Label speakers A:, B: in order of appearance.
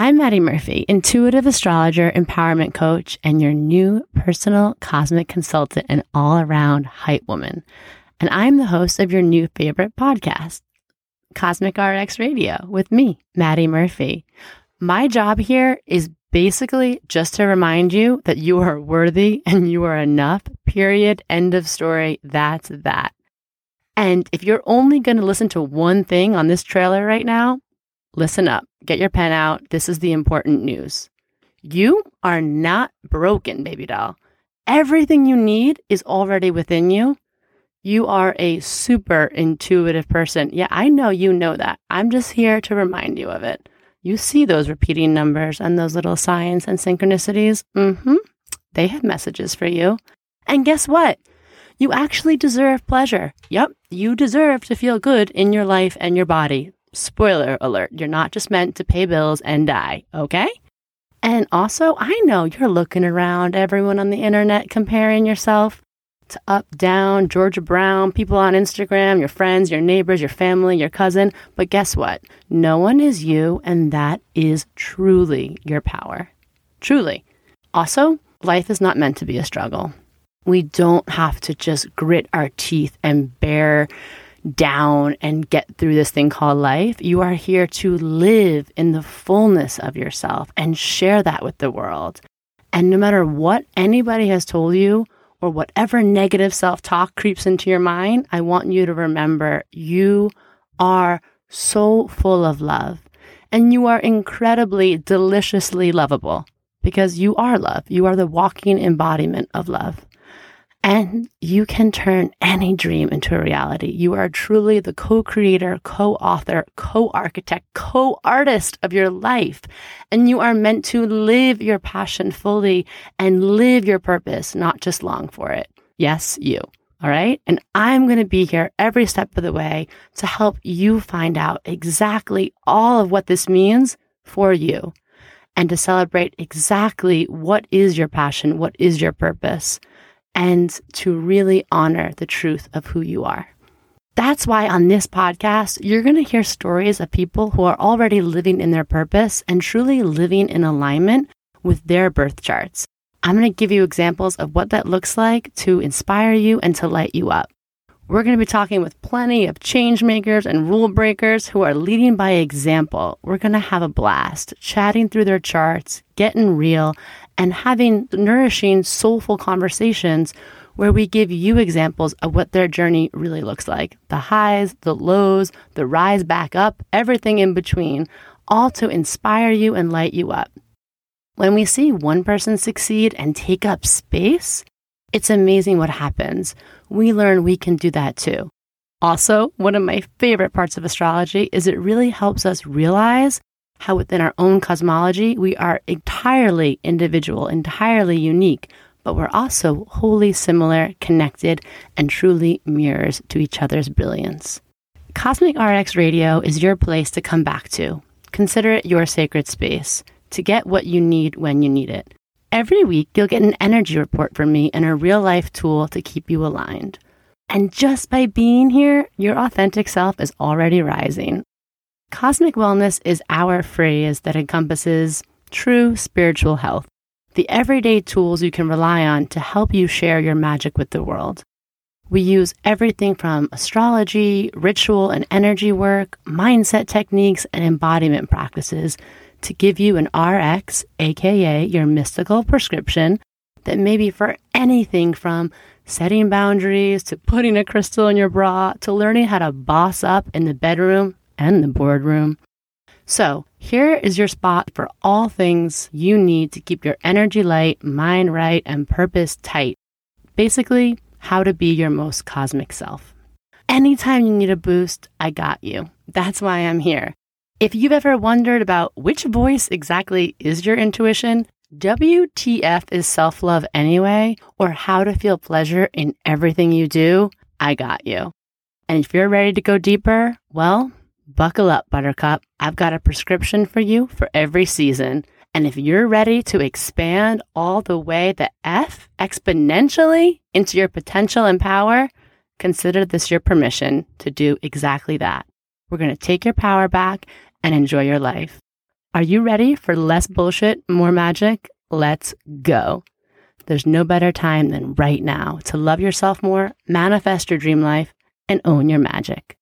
A: I'm Maddie Murphy, intuitive astrologer, empowerment coach, and your new personal cosmic consultant and all around hype woman. And I'm the host of your new favorite podcast, Cosmic RX Radio, with me, Maddie Murphy. My job here is basically just to remind you that you are worthy and you are enough, period. End of story. That's that. And if you're only going to listen to one thing on this trailer right now, listen up, get your pen out. This is the important news. You are not broken, baby doll. Everything you need is already within you. You are a super intuitive person. Yeah, I know you know that. I'm just here to remind you of it. You see those repeating numbers and those little signs and synchronicities? Mm hmm. They have messages for you. And guess what? You actually deserve pleasure. Yep, you deserve to feel good in your life and your body. Spoiler alert, you're not just meant to pay bills and die, okay? And also, I know you're looking around everyone on the internet comparing yourself to up, down, Georgia Brown, people on Instagram, your friends, your neighbors, your family, your cousin. But guess what? No one is you, and that is truly your power. Truly. Also, life is not meant to be a struggle. We don't have to just grit our teeth and bear down and get through this thing called life. You are here to live in the fullness of yourself and share that with the world. And no matter what anybody has told you or whatever negative self talk creeps into your mind, I want you to remember you are so full of love and you are incredibly deliciously lovable because you are love. You are the walking embodiment of love. And you can turn any dream into a reality. You are truly the co creator, co author, co architect, co artist of your life. And you are meant to live your passion fully and live your purpose, not just long for it. Yes, you. All right. And I'm going to be here every step of the way to help you find out exactly all of what this means for you and to celebrate exactly what is your passion, what is your purpose and to really honor the truth of who you are. That's why on this podcast, you're going to hear stories of people who are already living in their purpose and truly living in alignment with their birth charts. I'm going to give you examples of what that looks like to inspire you and to light you up. We're going to be talking with plenty of change makers and rule breakers who are leading by example. We're going to have a blast chatting through their charts, getting real, and having nourishing, soulful conversations where we give you examples of what their journey really looks like the highs, the lows, the rise back up, everything in between, all to inspire you and light you up. When we see one person succeed and take up space, it's amazing what happens. We learn we can do that too. Also, one of my favorite parts of astrology is it really helps us realize how within our own cosmology, we are entirely individual, entirely unique, but we're also wholly similar, connected, and truly mirrors to each other's brilliance. Cosmic RX Radio is your place to come back to. Consider it your sacred space to get what you need when you need it. Every week, you'll get an energy report from me and a real life tool to keep you aligned. And just by being here, your authentic self is already rising. Cosmic wellness is our phrase that encompasses true spiritual health, the everyday tools you can rely on to help you share your magic with the world. We use everything from astrology, ritual and energy work, mindset techniques, and embodiment practices to give you an RX, aka your mystical prescription, that may be for anything from setting boundaries to putting a crystal in your bra to learning how to boss up in the bedroom and the boardroom. So, here is your spot for all things you need to keep your energy light, mind right, and purpose tight. Basically, how to be your most cosmic self. Anytime you need a boost, I got you. That's why I'm here. If you've ever wondered about which voice exactly is your intuition, WTF is self love anyway, or how to feel pleasure in everything you do, I got you. And if you're ready to go deeper, well, Buckle up, Buttercup. I've got a prescription for you for every season. And if you're ready to expand all the way the F exponentially into your potential and power, consider this your permission to do exactly that. We're going to take your power back and enjoy your life. Are you ready for less bullshit, more magic? Let's go. There's no better time than right now to love yourself more, manifest your dream life, and own your magic.